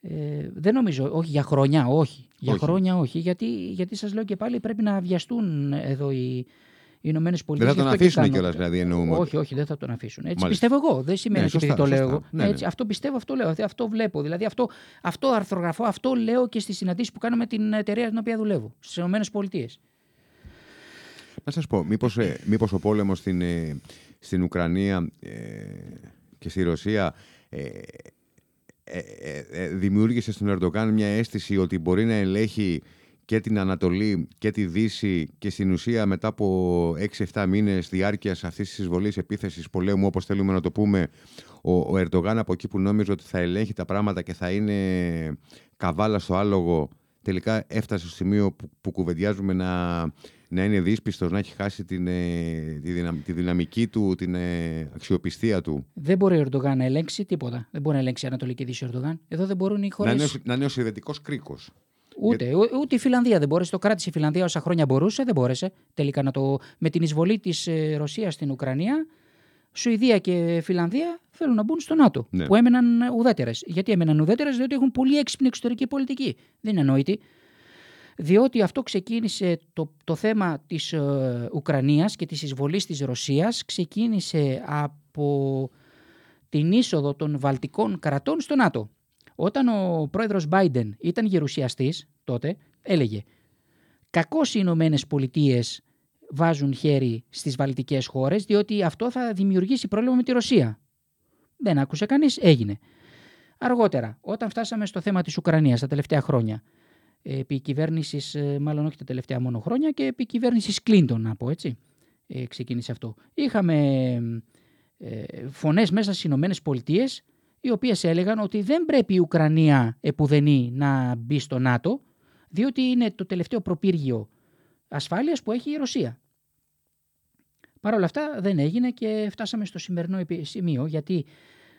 ε, δεν νομίζω, όχι για χρόνια, όχι. Για Όχι. χρόνια όχι, γιατί, γιατί σας λέω και πάλι πρέπει να βιαστούν εδώ οι, οι Ηνωμένες Πολιτείες. θα τον αφήσουν κιόλας, δηλαδή, εννοούμε. Όχι, όχι, δεν θα τον αφήσουν. Έτσι Μάλιστα. πιστεύω εγώ. Δεν σημαίνει Ναι, ότι επειδή σωστά, το λέω σωστά. εγώ. Ναι, ναι. Έτσι, αυτό πιστεύω, αυτό λέω. Αυτό- Αυτό βλέπω. Δηλαδή αυτό, αυτό αρθρογραφώ, αυτό λέω και στις συναντήσεις που κάνω με την εταιρεία την οποία δουλεύω στις Ηνωμένες Πολιτείες. Να σας πω, μήπως, ε, μήπως ο πόλεμος στην, ε, στην Ουκρανία ε, και στη Ρωσία ε, ε, ε, ε, δημιούργησε στον Ερντογάν μια αίσθηση ότι μπορεί να ελέγχει και την Ανατολή και τη Δύση και στην ουσία μετά από 6-7 μήνες διάρκειας αυτής της εισβολής επίθεσης πολέμου όπως θέλουμε να το πούμε ο, ο Ερντογάν από εκεί που νόμιζε ότι θα ελέγχει τα πράγματα και θα είναι καβάλα στο άλογο τελικά έφτασε στο σημείο που, που κουβεντιάζουμε να, να είναι δύσπιστος, να έχει χάσει την, ε, τη, δυναμ- τη δυναμική του, την ε, αξιοπιστία του. Δεν μπορεί ο Ερντογάν να ελέγξει τίποτα. Δεν μπορεί να ελέγξει Ανατολική Δύση ο Ερντογάν. Εδώ δεν μπορούν οι Να χώρε. είναι, ο- να είναι ο συνδετικός κρίκος. Ούτε, ού- ούτε η Φιλανδία δεν μπόρεσε. Το κράτησε η Φιλανδία όσα χρόνια μπορούσε, δεν μπόρεσε τελικά να το. Με την εισβολή της Ρωσίας στην Ουκρανία, Σουηδία και Φιλανδία θέλουν να μπουν στο ΝΑΤΟ. Ναι. Που έμεναν ουδέτερες. Γιατί έμεναν ουδέτερες, διότι έχουν πολύ έξυπνη εξωτερική πολιτική. Δεν είναι ανόητη. Διότι αυτό ξεκίνησε το, το θέμα της ε, Ουκρανίας και της εισβολής της Ρωσίας ξεκίνησε από την είσοδο των βαλτικών κρατών στο ΝΑΤΟ. Όταν ο πρόεδρος Biden ήταν γερουσιαστής τότε, έλεγε «Κακώς οι Ηνωμένες Πολιτείες βάζουν χέρι στις βαλτικές χώρες διότι αυτό θα δημιουργήσει πρόβλημα με τη Ρωσία». Δεν άκουσε κανείς, έγινε. Αργότερα, όταν φτάσαμε στο θέμα της Ουκρανίας τα τελευταία χρόνια, επί κυβέρνησης, ε, μάλλον όχι τα τελευταία μόνο χρόνια, και επί κυβέρνησης Κλίντον, να πω έτσι, ε, ξεκίνησε αυτό. Είχαμε ε, φωνές μέσα στις Ηνωμένες Πολιτείες, οι οποίες έλεγαν ότι δεν πρέπει η Ουκρανία επουδενή να μπει στο ΝΑΤΟ, διότι είναι το τελευταίο προπύργιο ασφάλειας που έχει η Ρωσία. Παρ' όλα αυτά δεν έγινε και φτάσαμε στο σημερινό επι- σημείο, γιατί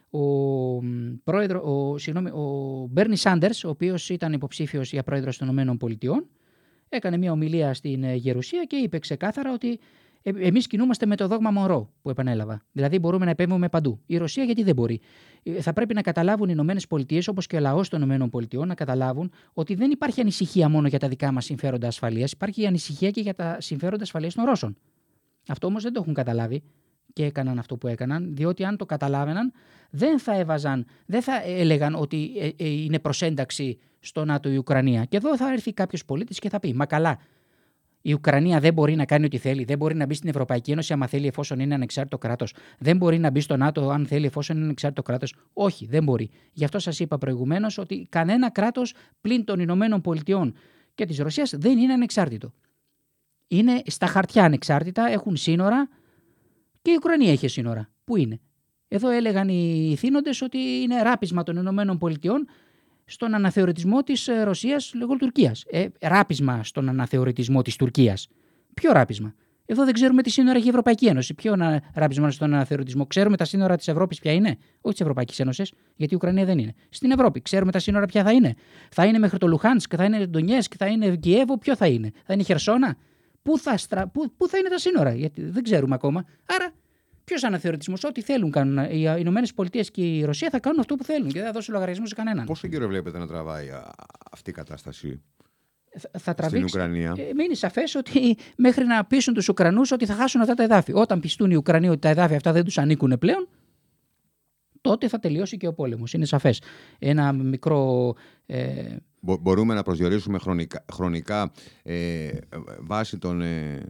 ο, μ, πρόεδρο, ο, συγγνώμη, ο Μπέρνι Σάντερς, ο οποίος ήταν υποψήφιος για πρόεδρος των ΗΠΑ, έκανε μια ομιλία στην ε, Γερουσία και είπε ξεκάθαρα ότι Ε, Εμείς κινούμαστε με το δόγμα Μωρό που επανέλαβα. Δηλαδή μπορούμε να επέμβουμε παντού. Η Ρωσία γιατί δεν μπορεί; Ε, Θα πρέπει να καταλάβουν οι Ηνωμένες Πολιτείες, όπως και ο λαός των Ηνωμένων Πολιτειών, να καταλάβουν ότι δεν υπάρχει ανησυχία μόνο για τα δικά μας συμφέροντα ασφαλείας, υπάρχει ανησυχία και για τα συμφέροντα ασφαλείας των Ρώσων. Αυτό όμως δεν το έχουν καταλάβει και έκαναν αυτό που έκαναν, διότι αν το καταλάβαιναν, δεν θα έβαζαν, δεν θα έλεγαν ότι ε, ε, είναι προσένταξη στο ΝΑΤΟ η Ουκρανία. Και εδώ θα έρθει κάποιος πολίτης και θα πει: Μα καλά, η Ουκρανία δεν μπορεί να κάνει ό,τι θέλει. Δεν μπορεί να μπει στην Ευρωπαϊκή Ένωση άμα θέλει εφόσον είναι ανεξάρτητο κράτος. Δεν μπορεί να μπει στο ΝΑΤΟ αν θέλει εφόσον είναι ανεξάρτητο κράτος. Όχι, δεν μπορεί. Γι' αυτό σας είπα προηγουμένως ότι κανένα κράτος πλην των Ηνωμένων Πολιτειών και της Ρωσίας δεν είναι ανεξάρτητο. Είναι στα χαρτιά ανεξάρτητα, έχουν σύνορα και η Ουκρανία έχει σύνορα. Πού είναι; Εδώ έλεγαν οι θύνοντες ότι είναι ράπισμα των Ηνωμένων Πολιτειών στον αναθεωρητισμό της Ρωσίας λόγω Τουρκίας. Ε, ράπισμα στον αναθεωρητισμό της Τουρκίας. Ποιο ράπισμα; Εδώ δεν ξέρουμε τι σύνορα έχει η Ευρωπαϊκή Ένωση. Ποιο ανα- ράπισμα στον αναθεωρητισμό; Ξέρουμε τα σύνορα της Ευρώπης ποια είναι; Όχι της Ευρωπαϊκής Ένωσης, γιατί η Ουκρανία δεν είναι. Στην Ευρώπη. Ξέρουμε τα σύνορα ποια θα είναι; Θα είναι μέχρι το Λουχάνσκ, θα είναι Ντονιέσκ, θα είναι Κιέβο, ποιο θα είναι; Θα είναι Χερσόνα; Πού θα, στρα... πού, πού θα είναι τα σύνορα, γιατί δεν ξέρουμε ακόμα. Άρα, ποιος αναθεωρητισμός, ό,τι θέλουν κάνουν. Οι Ηνωμένες Πολιτείες και η Ρωσία θα κάνουν αυτό που θέλουν και δεν θα δώσουν λογαριασμό σε κανέναν. Πόσο καιρό βλέπετε να τραβάει α, αυτή η κατάσταση Θα- Θα στην τραβήξει. Ουκρανία; Ε, Μείνει σαφές ότι μέχρι να πείσουν τους Ουκρανούς ότι θα χάσουν αυτά τα εδάφη. Όταν πιστούν οι Ουκρανοί ότι τα εδάφη αυτά δεν τους ανήκουν πλέον, τότε θα τελειώσει και ο πόλεμος. Είναι σαφές. Ένα μικρό. Ε, Μπο- μπορούμε να προσδιορίσουμε χρονικά, χρονικά ε, βάσει των, ε,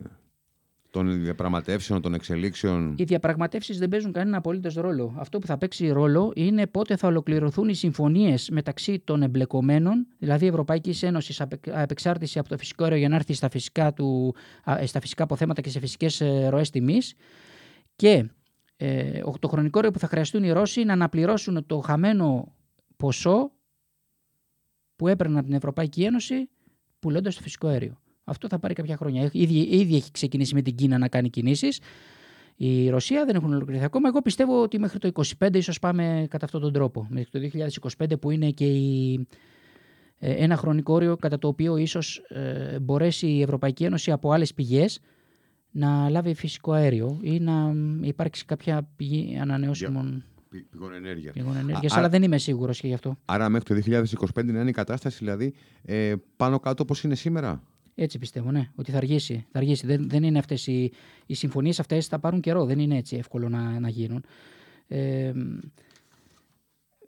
των διαπραγματεύσεων, των εξελίξεων. οι διαπραγματεύσεις δεν παίζουν κανένα απολύτως ρόλο. Αυτό που θα παίξει ρόλο είναι πότε θα ολοκληρωθούν οι συμφωνίες μεταξύ των εμπλεκομένων, δηλαδή Ευρωπαϊκή Ένωση απεξάρτηση από το φυσικό αέριο για να έρθει στα φυσικά, του, α, στα φυσικά αποθέματα και σε φυσικές ροές τιμής. Και ε, το χρονικό όριο που θα χρειαστούν οι Ρώσοι να αναπληρώσουν το χαμένο ποσό που έπαιρναν από την Ευρωπαϊκή Ένωση πουλώντας το φυσικό αέριο. Αυτό θα πάρει κάποια χρόνια. Έχει- Ήδη, ήδη έχει ξεκινήσει με την Κίνα να κάνει κινήσεις. Η Ρωσία δεν έχουν ολοκληρωθεί ακόμα. Εγώ πιστεύω ότι μέχρι το 2025 ίσως πάμε κατά αυτόν τον τρόπο. Μέχρι το 2025 που είναι και η, ε, ένα χρονικό όριο κατά το οποίο ίσως ε, μπορέσει η Ευρωπαϊκή Ένωση από άλλες πηγές να λάβει φυσικό αέριο ή να μ, υπάρξει κάποια πηγή ανανεώσιμων πη- Πηγών ενέργειας. πηγών ενέργειας. Α- Αλλά δεν είμαι σίγουρος και γι' αυτό. Άρα μέχρι το 2025 να είναι η κατάσταση δηλαδή ε, πάνω κάτω όπως είναι σήμερα; Έτσι πιστεύω, ναι, ότι θα αργήσει. Θα αργήσει. Δεν, δεν είναι αυτές οι, οι συμφωνίες αυτές θα πάρουν καιρό. Δεν είναι έτσι εύκολο να, να γίνουν. Ε,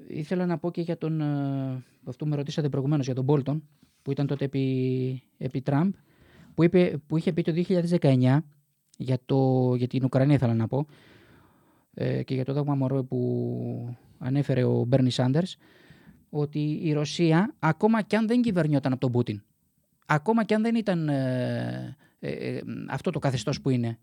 ήθελα να πω και για τον, ε, αυτό που με ρωτήσατε προηγουμένως, για τον Μπόλτον, που ήταν τότε επί, επί Τραμπ, που, είπε, που είχε πει το 2019, για, το, για την Ουκρανία ήθελα να πω, ε, και για το δόγμα Μωρό που ανέφερε ο Μπέρνι Σάντερς, ότι η Ρωσία, ακόμα και αν δεν κυβερνιόταν από τον Πούτιν, ακόμα και αν δεν ήταν ε, ε, ε, αυτό το καθεστώς που είναι,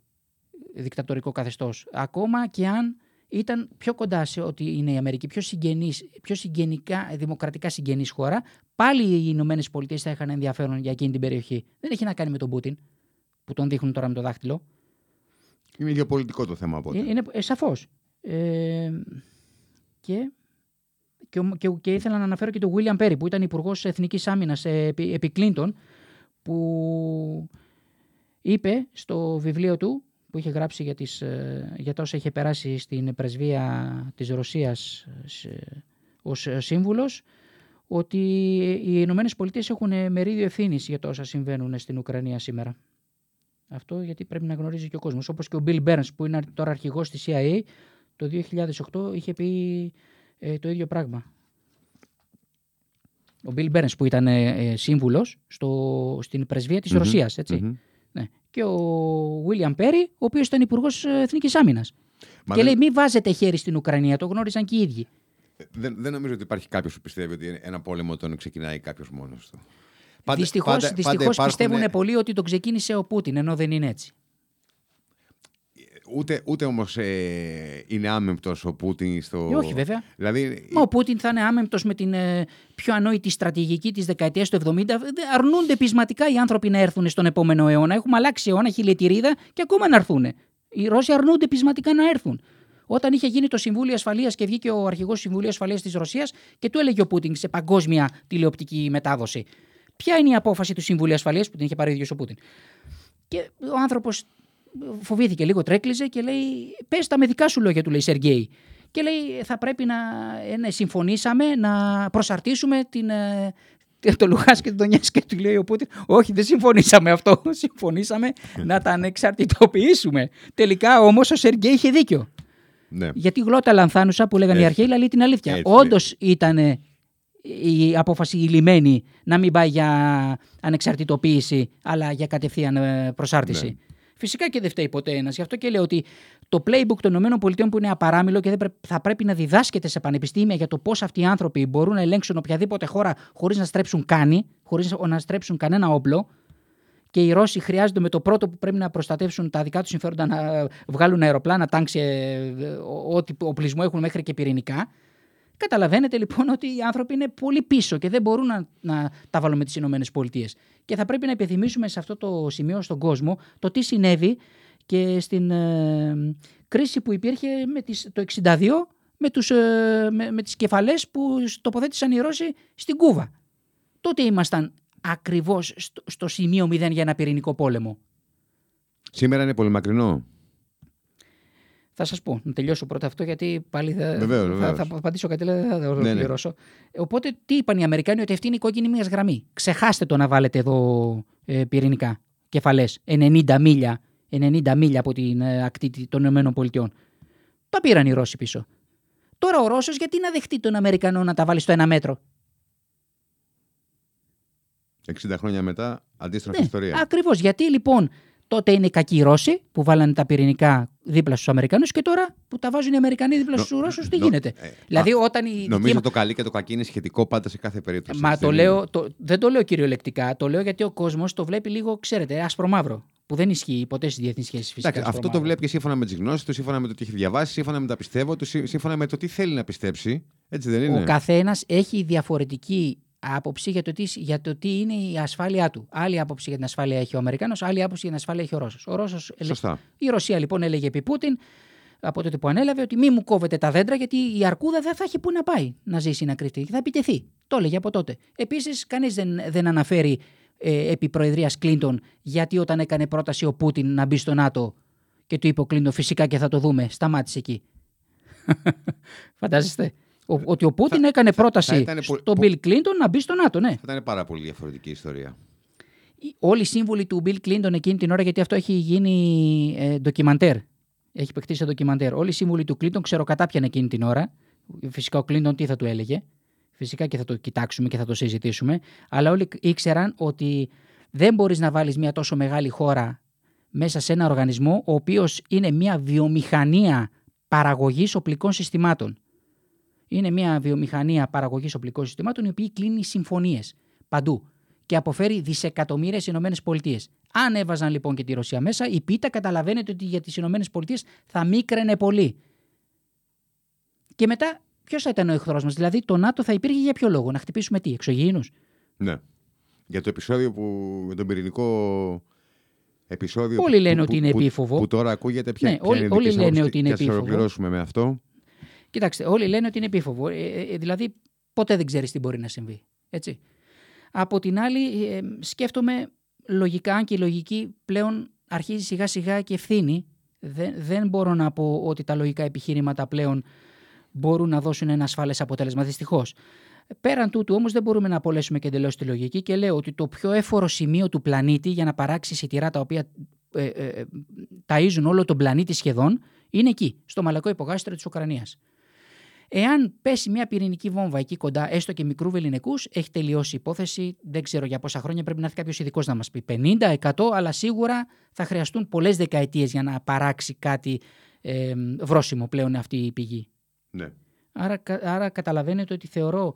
δικτατορικό καθεστώς, ακόμα και αν ήταν πιο κοντά σε ότι είναι η Αμερική, πιο, συγγενής, πιο συγγενικά, δημοκρατικά συγγενής χώρα, πάλι οι Ηνωμένες Πολιτείες θα είχαν ενδιαφέρον για εκείνη την περιοχή. Δεν έχει να κάνει με τον Πούτιν, που τον δείχνουν τώρα με το δάχτυλο. Είναι γεωπολιτικό το θέμα οπότε. Ε, Είναι ε, σαφώς. Ε, και, και, ο- και, και ήθελα να αναφέρω και τον William Perry που ήταν υπουργός Εθνικής Άμυνας ε, επί, επί Clinton που είπε στο βιβλίο του που είχε γράψει για, τις, ε, για τα όσα είχε περάσει στην πρεσβεία της Ρωσίας ε, σε- ως ε, σύμβουλος ότι οι Ηνωμένες Πολιτείες έχουν μερίδιο ευθύνης για τα όσα συμβαίνουν στην Ουκρανία σήμερα. Αυτό γιατί πρέπει να γνωρίζει και ο κόσμος. Όπως και ο Bill Burns που είναι τώρα αρχηγός της CIA το 2008 είχε πει ε, το ίδιο πράγμα. Ο Bill Burns που ήταν ε, ε, σύμβουλος στο, στην πρεσβεία της Μμμ, Ρωσίας. Έτσι. μμμ. Ναι. Και ο William Perry, ο οποίος ήταν υπουργός ε, Εθνικής Άμυνας. Μα και δεν, λέει μην βάζετε χέρι στην Ουκρανία, το γνώριζαν και οι ίδιοι. δεν, δεν νομίζω ότι υπάρχει κάποιος που πιστεύει ότι ένα πόλεμο τον ξεκινάει κάποιος μόνος του. Δυστυχώς, δυστυχώς πιστεύουν πολλοί ότι το ξεκίνησε ο Πούτιν, ενώ δεν είναι έτσι. Ούτε, ούτε όμως ε, είναι άμεμπτος ο Πούτιν στο. Ε, όχι βέβαια. Δηλαδή, Μα ο Πούτιν θα είναι άμεμπτος με την ε, πιο ανόητη στρατηγική της δεκαετίας του 70. Δεν Αρνούνται πεισματικά οι άνθρωποι να έρθουν στον επόμενο αιώνα. Έχουμε αλλάξει αιώνα, χιλιετηρίδα και ακόμα να έρθουν. Οι Ρώσοι αρνούνται πεισματικά να έρθουν. Όταν είχε γίνει το Συμβούλιο Ασφαλείας και βγήκε ο αρχηγός του Συμβουλίου Ασφαλείας της Ρωσίας και του έλεγε ο Πούτιν σε παγκόσμια τηλεοπτική μετάδοση. Ποια είναι η απόφαση του Συμβουλίου Ασφαλείας που την είχε πάρει ο ίδιος ο Πούτιν; Και ο άνθρωπος φοβήθηκε λίγο, τρέκλιζε και λέει: Πες τα με δικά σου λόγια, του λέει Σεργέη. Και λέει: Θα πρέπει να ε, ναι, συμφωνήσαμε να προσαρτήσουμε την, ε, το Λουχάς και τον και του λέει ο Πούτιν όχι δεν συμφωνήσαμε αυτό, συμφωνήσαμε να τα ανεξαρτητοποιήσουμε. Τελικά όμως ο Σεργέη είχε δίκιο. Ναι. Γιατί γλώτα λανθάνουσα που λέγανε οι αρχαίοι λέει την αλήθεια. Όντως ήταν η απόφαση λιμένη να μην πάει για ανεξαρτητοποίηση αλλά για κατευθείαν ε, προσάρτηση. Ναι. Φυσικά και δεν φταίει ποτέ ένα. Γι' αυτό και λέω ότι το playbook των ΗΠΑ που είναι απαράμιλο και δεν θα πρέπει να διδάσκεται σε πανεπιστήμια για το πώ αυτοί οι άνθρωποι μπορούν να ελέγξουν οποιαδήποτε χώρα χωρί να στρέψουν κάνει, χωρί να στρέψουν κανένα όπλο. Και οι Ρώσοι χρειάζονται με το πρώτο που πρέπει να προστατεύσουν τα δικά του συμφέροντα να βγάλουν αεροπλάνα, τάγκς, ε, ό,τι οπλισμό έχουν μέχρι και πυρηνικά. Καταλαβαίνετε λοιπόν ότι οι άνθρωποι είναι πολύ πίσω και δεν μπορούν να, να τα βάλουν με τις ΗΠΑ. Και θα πρέπει να επιθυμίσουμε σε αυτό το σημείο στον κόσμο το τι συνέβη και στην ε, κρίση που υπήρχε με τις, το 1962 με, τους, ε, με, με τις κεφαλές που τοποθέτησαν οι Ρώσοι στην Κούβα. Τότε ήμασταν ακριβώς στο, στο σημείο 0 για ένα πυρηνικό πόλεμο. Σήμερα είναι πολύ μακρινό. Θα σας πω, να τελειώσω πρώτα αυτό, γιατί πάλι θα, βεβαίως, θα, θα, απαντήσω κάτι, δεν θα το ολοκληρώσω. Ναι, ναι. Οπότε, τι είπαν οι Αμερικάνοι, ότι αυτή είναι η κόκκινη μίας γραμμή. Ξεχάστε το να βάλετε εδώ ε, πυρηνικά κεφαλές 90 μίλια, 90 μίλια από την ε, ακτή των ΗΠΑ. Τα πήραν οι Ρώσοι πίσω. Τώρα ο Ρώσος γιατί να δεχτεί τον Αμερικανό να τα βάλει στο ένα μέτρο; 60 χρόνια μετά, αντίστροφη ναι, ιστορία. Ακριβώς. Γιατί λοιπόν Τότε είναι οι κακοί οι Ρώσοι που βάλανε τα πυρηνικά δίπλα στους Αμερικανούς και τώρα που τα βάζουν οι Αμερικανοί δίπλα στους Ρώσους, τι γίνεται; Ε, δηλαδή, όταν η νομίζω ότι το καλή και το κακή είναι σχετικό πάντα σε κάθε περίπτωση. Μα το λέω, το, δεν το λέω κυριολεκτικά. Το λέω γιατί ο κόσμος το βλέπει λίγο, ξέρετε, άσπρο-μαύρο. Που δεν ισχύει ποτέ στις διεθνείς σχέσεις φυσικά. αυτό το βλέπει και σύμφωνα με τις γνώσεις του, σύμφωνα με το τι έχει διαβάσει, σύμφωνα με τα πιστεύω του, σύμφωνα με το τι θέλει να πιστέψει. Έτσι δεν είναι; Ο καθένας έχει διαφορετική άποψη για το, τι, για το τι είναι η ασφάλειά του. Άλλη άποψη για την ασφάλεια έχει ο Αμερικάνος, άλλη άποψη για την ασφάλεια έχει ο Ρώσος. Ο Ρώσος, η Ρωσία λοιπόν έλεγε επί Πούτιν από τότε που ανέλαβε ότι μη μου κόβετε τα δέντρα γιατί η αρκούδα δεν θα έχει πού να πάει να ζήσει να κρυφτεί. Θα επιτεθεί. Το έλεγε από τότε. Επίσης, κανείς δεν, δεν αναφέρει ε, επί Προεδρίας Κλίντον γιατί όταν έκανε πρόταση ο Πούτιν να μπει στο ΝΑΤΟ και του είπε ο Κλίντον φυσικά και θα το δούμε. Σταμάτησε εκεί. Φαντάζεστε ότι ο Πούτιν θα, έκανε πρόταση θα, στον Μπιλ Κλίντον να μπει στο ΝΑΤΟ, ναι. Θα ήταν πάρα πολύ διαφορετική ιστορία. Όλοι οι σύμβουλοι του Μπιλ Κλίντον εκείνη την ώρα, γιατί αυτό έχει γίνει ε, ντοκιμαντέρ. Έχει παιχτεί σε ντοκιμαντέρ. Όλοι οι σύμβουλοι του Κλίντον ξεροκατάπιαν εκείνη την ώρα. Φυσικά ο Κλίντον τι θα του έλεγε. Φυσικά και θα το κοιτάξουμε και θα το συζητήσουμε. Αλλά όλοι ήξεραν ότι δεν μπορείς να βάλεις μια τόσο μεγάλη χώρα μέσα σε ένα οργανισμό, ο οποίος είναι μια βιομηχανία παραγωγής οπλικών συστημάτων είναι μια βιομηχανία παραγωγής οπλικών συστημάτων η οποία κλείνει συμφωνίες παντού και αποφέρει δισεκατομμύρια στις ΗΠΑ. Αν έβαζαν λοιπόν και τη Ρωσία μέσα, η πίτα καταλαβαίνετε ότι για τις ΗΠΑ θα μίκραινε πολύ. Και μετά, ποιος θα ήταν ο εχθρός μας, δηλαδή το ΝΑΤΟ θα υπήρχε για ποιο λόγο, να χτυπήσουμε τι, εξωγήινους; Ναι. Για το επεισόδιο που με τον πυρηνικό επεισόδιο. Όλοι λένε ότι είναι επίφοβο. Που, τώρα ακούγεται πια. Ναι, όλοι, όλοι λένε ότι είναι επίφοβο. Θα ολοκληρώσουμε με αυτό. Κοιτάξτε, όλοι λένε ότι είναι επίφοβο. Ε, ε, ε, δηλαδή, ποτέ δεν ξέρεις τι μπορεί να συμβεί. Έτσι. Από την άλλη, ε, σκέφτομαι λογικά, αν και η λογική πλέον αρχίζει σιγά σιγά και ευθύνη. Δεν, δεν μπορώ να πω ότι τα λογικά επιχείρηματα πλέον μπορούν να δώσουν ένα ασφαλέ αποτέλεσμα. Δυστυχώς. Πέραν τούτου όμως δεν μπορούμε να απολέσουμε και εντελώς τη λογική και λέω ότι το πιο έφορο σημείο του πλανήτη για να παράξει σιτηρά τα οποία ε, ε, ταΐζουν όλο τον πλανήτη σχεδόν είναι εκεί, στο μαλακό υπογάστρο της Ουκρανίας. Εάν πέσει μια πυρηνική βόμβα εκεί κοντά, έστω και μικρού βεληνικούς, έχει τελειώσει η υπόθεση. Δεν ξέρω για πόσα χρόνια πρέπει να έρθει κάποιος ειδικός να μας πει. 50, 100, αλλά σίγουρα θα χρειαστούν πολλές δεκαετίες για να παράξει κάτι ε, βρόσιμο πλέον αυτή η πηγή. Ναι. Άρα, άρα καταλαβαίνετε ότι θεωρώ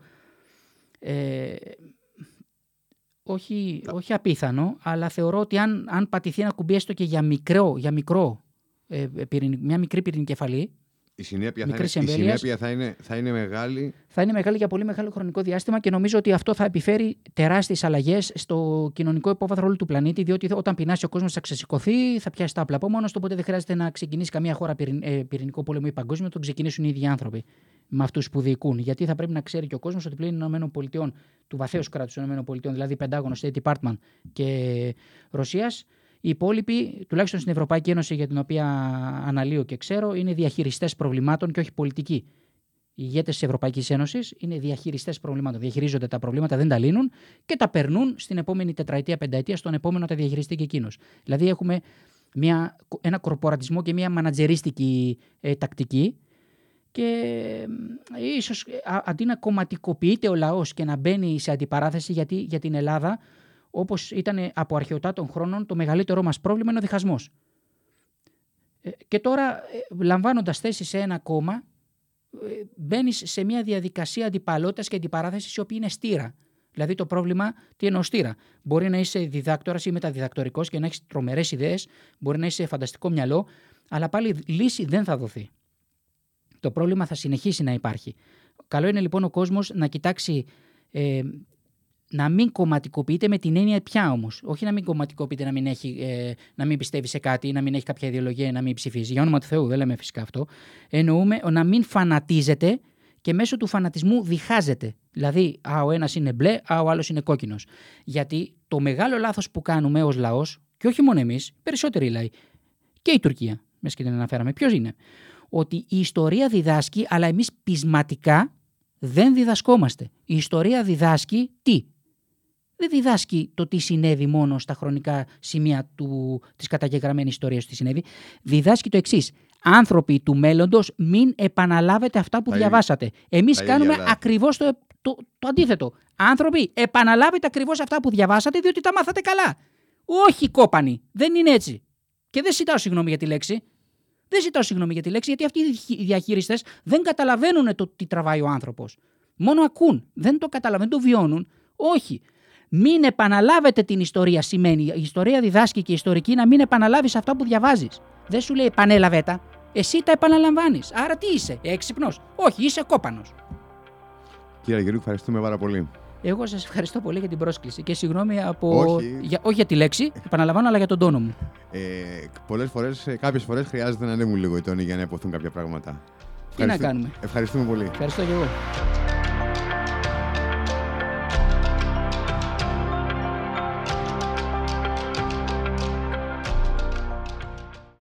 ε, όχι, όχι απίθανο, αλλά θεωρώ ότι αν, αν πατηθεί ένα κουμπί έστω και για μικρό, για μικρό ε, μια μικρή πυρηνική κεφαλή, η συνέπεια, θα είναι, η συνέπεια θα, είναι, θα είναι μεγάλη. Θα είναι μεγάλη για πολύ μεγάλο χρονικό διάστημα και νομίζω ότι αυτό θα επιφέρει τεράστιες αλλαγές στο κοινωνικό υπόβαθρο όλου του πλανήτη. Διότι όταν πεινάσει ο κόσμος θα ξεσηκωθεί, θα πιάσει τα απλά από μόνος του. Οπότε δεν χρειάζεται να ξεκινήσει καμία χώρα ε, πυρηνικό πόλεμο ή παγκόσμιο, να τον ξεκινήσουν οι ίδιοι άνθρωποι με αυτούς που διοικούν. Γιατί θα πρέπει να ξέρει και ο κόσμος ότι πλέον των ΗΠΑ, του βαθέως κράτους των ΗΠΑ, δηλαδή Πεντάγωνο, State Department και Ρωσίας, Οι υπόλοιποι, τουλάχιστον στην Ευρωπαϊκή Ένωση για την οποία αναλύω και ξέρω, είναι διαχειριστές προβλημάτων και όχι πολιτικοί. Οι ηγέτες της Ευρωπαϊκής Ένωσης είναι διαχειριστές προβλημάτων. Διαχειρίζονται τα προβλήματα, δεν τα λύνουν και τα περνούν στην επόμενη τετραετία, πενταετία, στον επόμενο τα διαχειριστεί και εκείνος. Δηλαδή έχουμε μια, ένα κορπορατισμό και μια μανατζερίστικη ε, τακτική και ε, ίσως ε, αντί να κομματικοποιείται ο λαός και να μπαίνει σε αντιπαράθεση γιατί για την Ελλάδα όπως ήταν από αρχαιοτά των χρόνων το μεγαλύτερό μας πρόβλημα είναι ο διχασμός. Ε, και τώρα λαμβάνοντας θέση σε ένα κόμμα μπαίνεις σε μια διαδικασία αντιπαλότητας και αντιπαράθεσης η οποία είναι στήρα. Δηλαδή το πρόβλημα τι εννοώ στήρα; Μπορεί να είσαι διδάκτορας ή μεταδιδακτορικός και να έχεις τρομερές ιδέες, μπορεί να είσαι φανταστικό μυαλό, αλλά πάλι λύση δεν θα δοθεί. Το πρόβλημα θα συνεχίσει να υπάρχει. Καλό είναι λοιπόν ο κόσμος να κοιτάξει ε, να μην κομματικοποιείται με την έννοια πια όμως. Όχι να μην κομματικοποιείται, να μην, έχει, ε, να μην πιστεύει σε κάτι, να μην έχει κάποια ιδεολογία, να μην ψηφίζει. Για όνομα του Θεού, δεν λέμε φυσικά αυτό. Εννοούμε να μην φανατίζεται και μέσω του φανατισμού διχάζεται. Δηλαδή, α, ο ένας είναι μπλε, α, ο άλλος είναι κόκκινος. Γιατί το μεγάλο λάθος που κάνουμε ως λαός, και όχι μόνο εμείς, περισσότεροι λαοί, και η Τουρκία, μέσα και την αναφέραμε, ποιος είναι, ότι η ιστορία διδάσκει, αλλά εμείς πεισματικά δεν διδασκόμαστε. Η ιστορία διδάσκει τι; Δεν διδάσκει το τι συνέβη μόνο στα χρονικά σημεία του, της καταγεγραμμένης ιστορίας τι συνέβη. Διδάσκει το εξής άνθρωποι του μέλλοντος, μην επαναλάβετε αυτά που διαβάσατε. Εμείς κάνουμε ακριβώς το, το, το αντίθετο. Άνθρωποι, επαναλάβετε ακριβώς αυτά που διαβάσατε, διότι τα μάθατε καλά. Όχι κόπανοι. Δεν είναι έτσι. Και δεν ζητάω συγγνώμη για τη λέξη. Δεν ζητάω συγγνώμη για τη λέξη, γιατί αυτοί οι διαχειριστές δεν καταλαβαίνουν το τι τραβάει ο άνθρωπος. Μόνο ακούν. Δεν το καταλαβαίνουν, δεν το βιώνουν. Όχι. Μην επαναλάβετε την ιστορία σημαίνει. Η ιστορία διδάσκει και η ιστορική να μην επαναλάβεις αυτά που διαβάζεις. Δεν σου λέει επανέλαβε τα. Εσύ τα επαναλαμβάνεις. Άρα τι είσαι, έξυπνος; Όχι, είσαι κόπανος. Κύριε Αγγελίου, ευχαριστούμε πάρα πολύ. Εγώ σας ευχαριστώ πολύ για την πρόσκληση και συγγνώμη από. Όχι για, όχι για τη λέξη, επαναλαμβάνω, αλλά για τον τόνο μου. Ε, Πολλές φορές, κάποιες φορές χρειάζεται να ανέβουν λίγο οι τόνοι για να υποθούν κάποια πράγματα. Τι να κάνουμε; Ευχαριστούμε πολύ. Ευχαριστώ και εγώ.